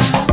love.